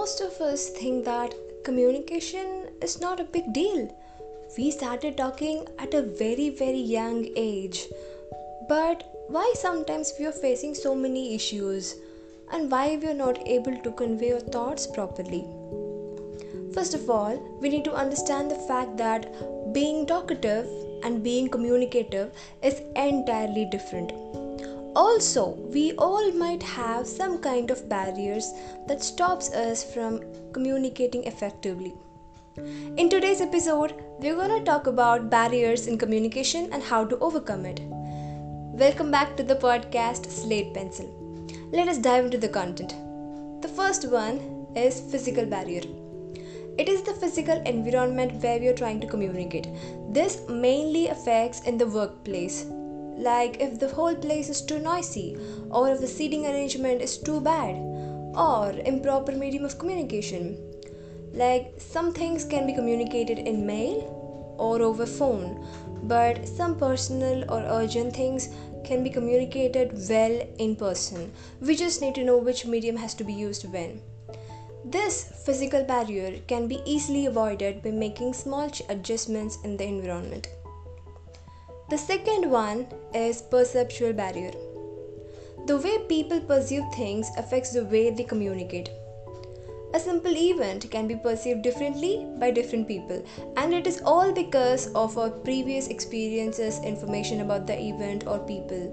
Most of us think that communication is not a big deal. We started talking at a very, very young age. But why sometimes we are facing so many issues and why we are not able to convey our thoughts properly? First of all, we need to understand the fact that being talkative and being communicative is entirely different. Also, we all might have some kind of barriers that stops us from communicating effectively. In today's episode, we're going to talk about barriers in communication and how to overcome it. Welcome back to the podcast Slate Pencil. Let us dive into the content. The first one is physical barrier. It is the physical environment where we are trying to communicate. This mainly affects in the workplace, like if the whole place is too noisy, or if the seating arrangement is too bad, or improper medium of communication. Like some things can be communicated in mail or over phone, but some personal or urgent things can be communicated well in person. We just need to know which medium has to be used when. This physical barrier can be easily avoided by making small adjustments in the environment. The second one is perceptual barrier. The way people perceive things affects the way they communicate. A simple event can be perceived differently by different people, and it is all because of our previous experiences, information about the event or people.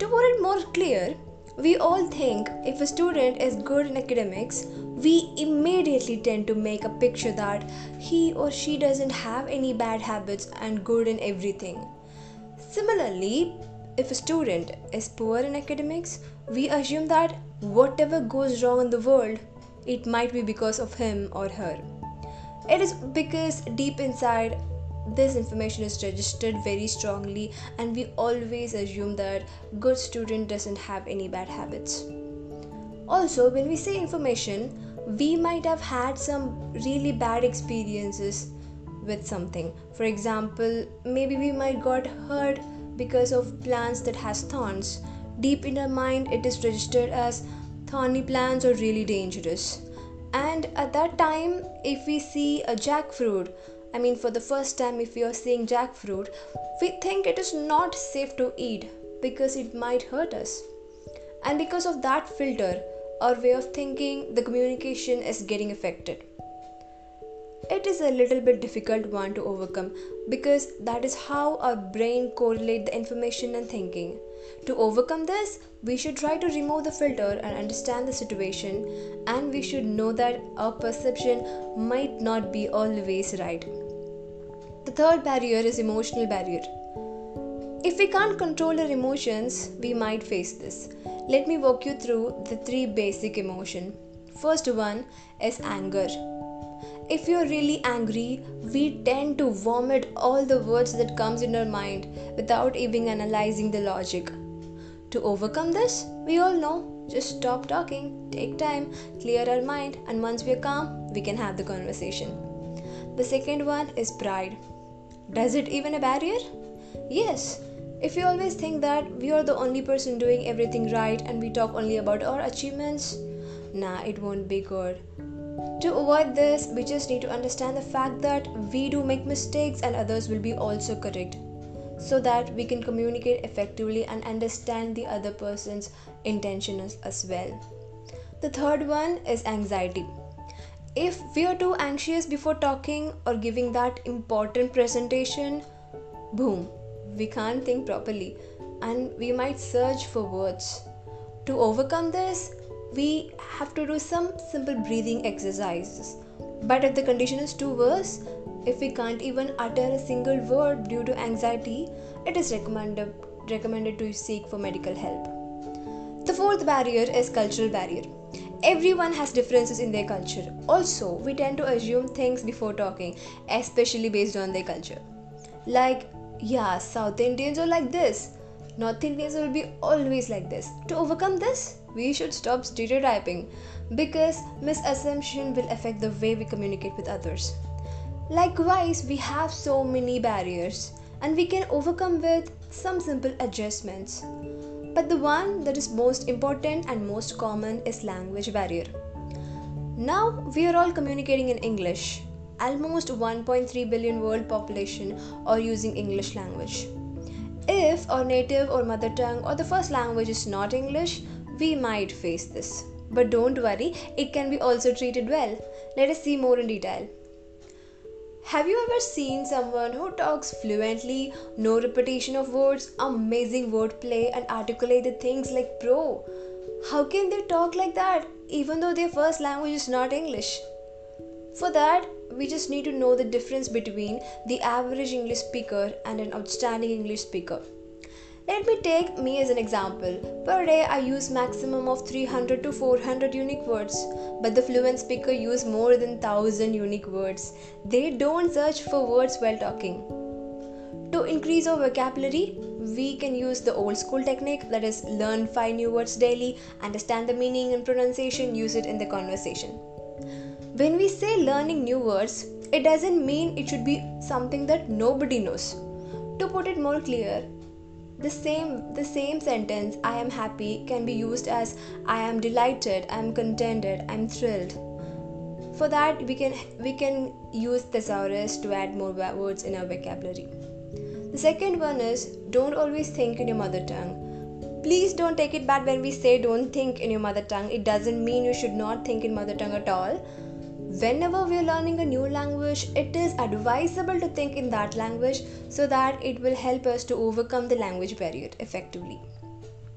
To put it more clear, we all think if a student is good in academics, we immediately tend to make a picture that he or she doesn't have any bad habits and good in everything. Similarly, if a student is poor in academics, we assume that whatever goes wrong in the world, it might be because of him or her. It is because deep inside this information is registered very strongly and we always assume that good student doesn't have any bad habits. Also, when we say information, we might have had some really bad experiences with something. For example maybe we might got hurt because of plants that has thorns. Deep in our mind it is registered as thorny plants are really dangerous. And at that time if we see a jackfruit i mean for the first time if we are seeing jackfruit we think it is not safe to eat because it might hurt us. And because of that filter our way of thinking the communication is getting affected it is a little bit difficult one to overcome because that is how our brain correlate the information and thinking. To overcome this we should try to remove the filter and understand the situation and we should know that our perception might not be always right. The third barrier is emotional barrier. If we can't control our emotions we might face this. Let me walk you through the three basic emotion first one is anger if you're really angry we tend to vomit all the words that comes in our mind without even analyzing the logic. To overcome this we all know just stop talking take time clear our mind and once we're calm we can have the conversation. The second one is pride. Does it even a barrier? Yes. If we always think that we are the only person doing everything right and we talk only about our achievements nah it won't be good to avoid this, we just need to understand the fact that we do make mistakes and others will be also correct so that we can communicate effectively and understand the other person's intentions as well. The third one is anxiety. If we are too anxious before talking or giving that important presentation, boom, we can't think properly and we might search for words. To overcome this, we have to do some simple breathing exercises. But if the condition is too worse, if we can't even utter a single word due to anxiety, it is recommended recommended to seek for medical help. The fourth barrier is cultural barrier. Everyone has differences in their culture. Also, we tend to assume things before talking, especially based on their culture. Like, yeah, South Indians are like this. North Indians will be always like this. To overcome this, we should stop stereotyping because misassumption will affect the way we communicate with others. Likewise, we have so many barriers and we can overcome with some simple adjustments. But the one that is most important and most common is language barrier. Now we are all communicating in English. Almost 1.3 billion world population are using English language. If our native or mother tongue or the first language is not English, we might face this. But don't worry, it can be also treated well. Let us see more in detail. Have you ever seen someone who talks fluently, no repetition of words, amazing wordplay, and articulated things like pro? How can they talk like that even though their first language is not English? For that, we just need to know the difference between the average English speaker and an outstanding English speaker. Let me take me as an example. Per day I use maximum of 300 to 400 unique words, but the fluent speaker use more than 1000 unique words. They don't search for words while talking. To increase our vocabulary, we can use the old school technique that is learn 5 new words daily, understand the meaning and pronunciation, use it in the conversation. When we say learning new words, it doesn't mean it should be something that nobody knows. To put it more clear, the same the same sentence i am happy can be used as i am delighted i am contented i'm thrilled. For that we can we can use thesaurus to add more words in our vocabulary. The second one is don't always think in your mother tongue. Please don't take it bad when we say don't think in your mother tongue. It doesn't mean you should not think in mother tongue at all whenever we are learning a new language, it is advisable to think in that language so that it will help us to overcome the language barrier effectively.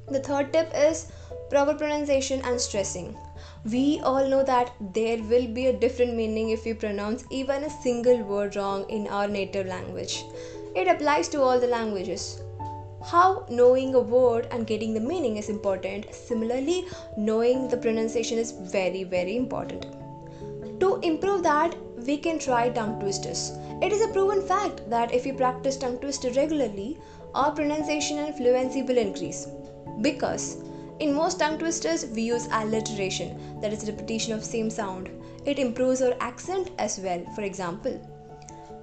The third tip is proper pronunciation and stressing. We all know that there will be a different meaning if we pronounce even a single word wrong in our native language. It applies to all the languages. How knowing a word and getting the meaning is important. Similarly, knowing the pronunciation is very, very important. To improve that, we can try tongue twisters. It is a proven fact that if we practice tongue twister regularly, our pronunciation and fluency will increase. Because in most tongue twisters, we use alliteration, that is repetition of same sound. It improves our accent as well. For example,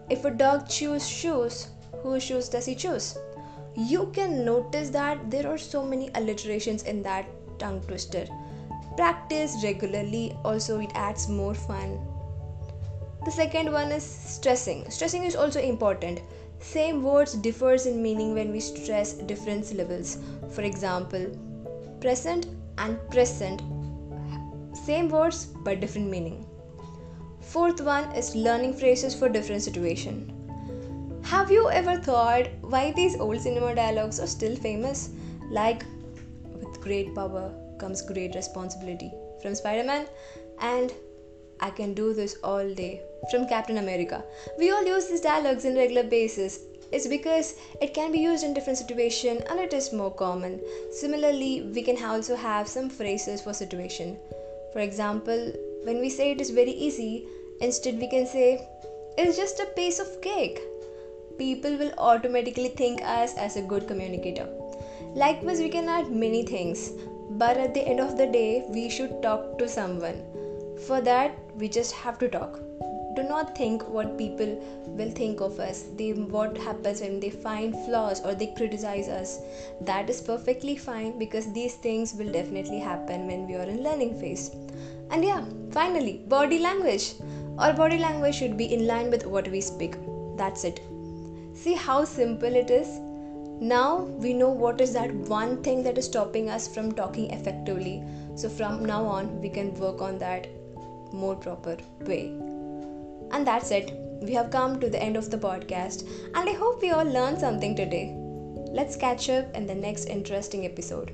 if a dog chews shoes, whose shoes does he choose? You can notice that there are so many alliterations in that tongue twister practice regularly also it adds more fun. The second one is stressing. Stressing is also important. Same words differs in meaning when we stress different syllables. For example present and present. Same words but different meaning. Fourth one is learning phrases for different situation. Have you ever thought why these old cinema dialogues are still famous? Like with great power comes great responsibility from Spider Man, and I can do this all day from Captain America. We all use these dialogues in regular basis. It's because it can be used in different situation and it is more common. Similarly, we can also have some phrases for situation. For example, when we say it is very easy, instead we can say it's just a piece of cake. People will automatically think us as a good communicator. Likewise, we can add many things but at the end of the day we should talk to someone. For that we just have to talk. Do not think what people will think of us. They what happens when they find flaws or they criticize us. That is perfectly fine because these things will definitely happen when we are in learning phase. And yeah finally body language. Our body language should be in line with what we speak. That's it. See how simple it is now we know what is that one thing that is stopping us from talking effectively. So from now on we can work on that more proper way. And that's it. We have come to the end of the podcast and i hope we all learned something today. Let's catch up in the next interesting episode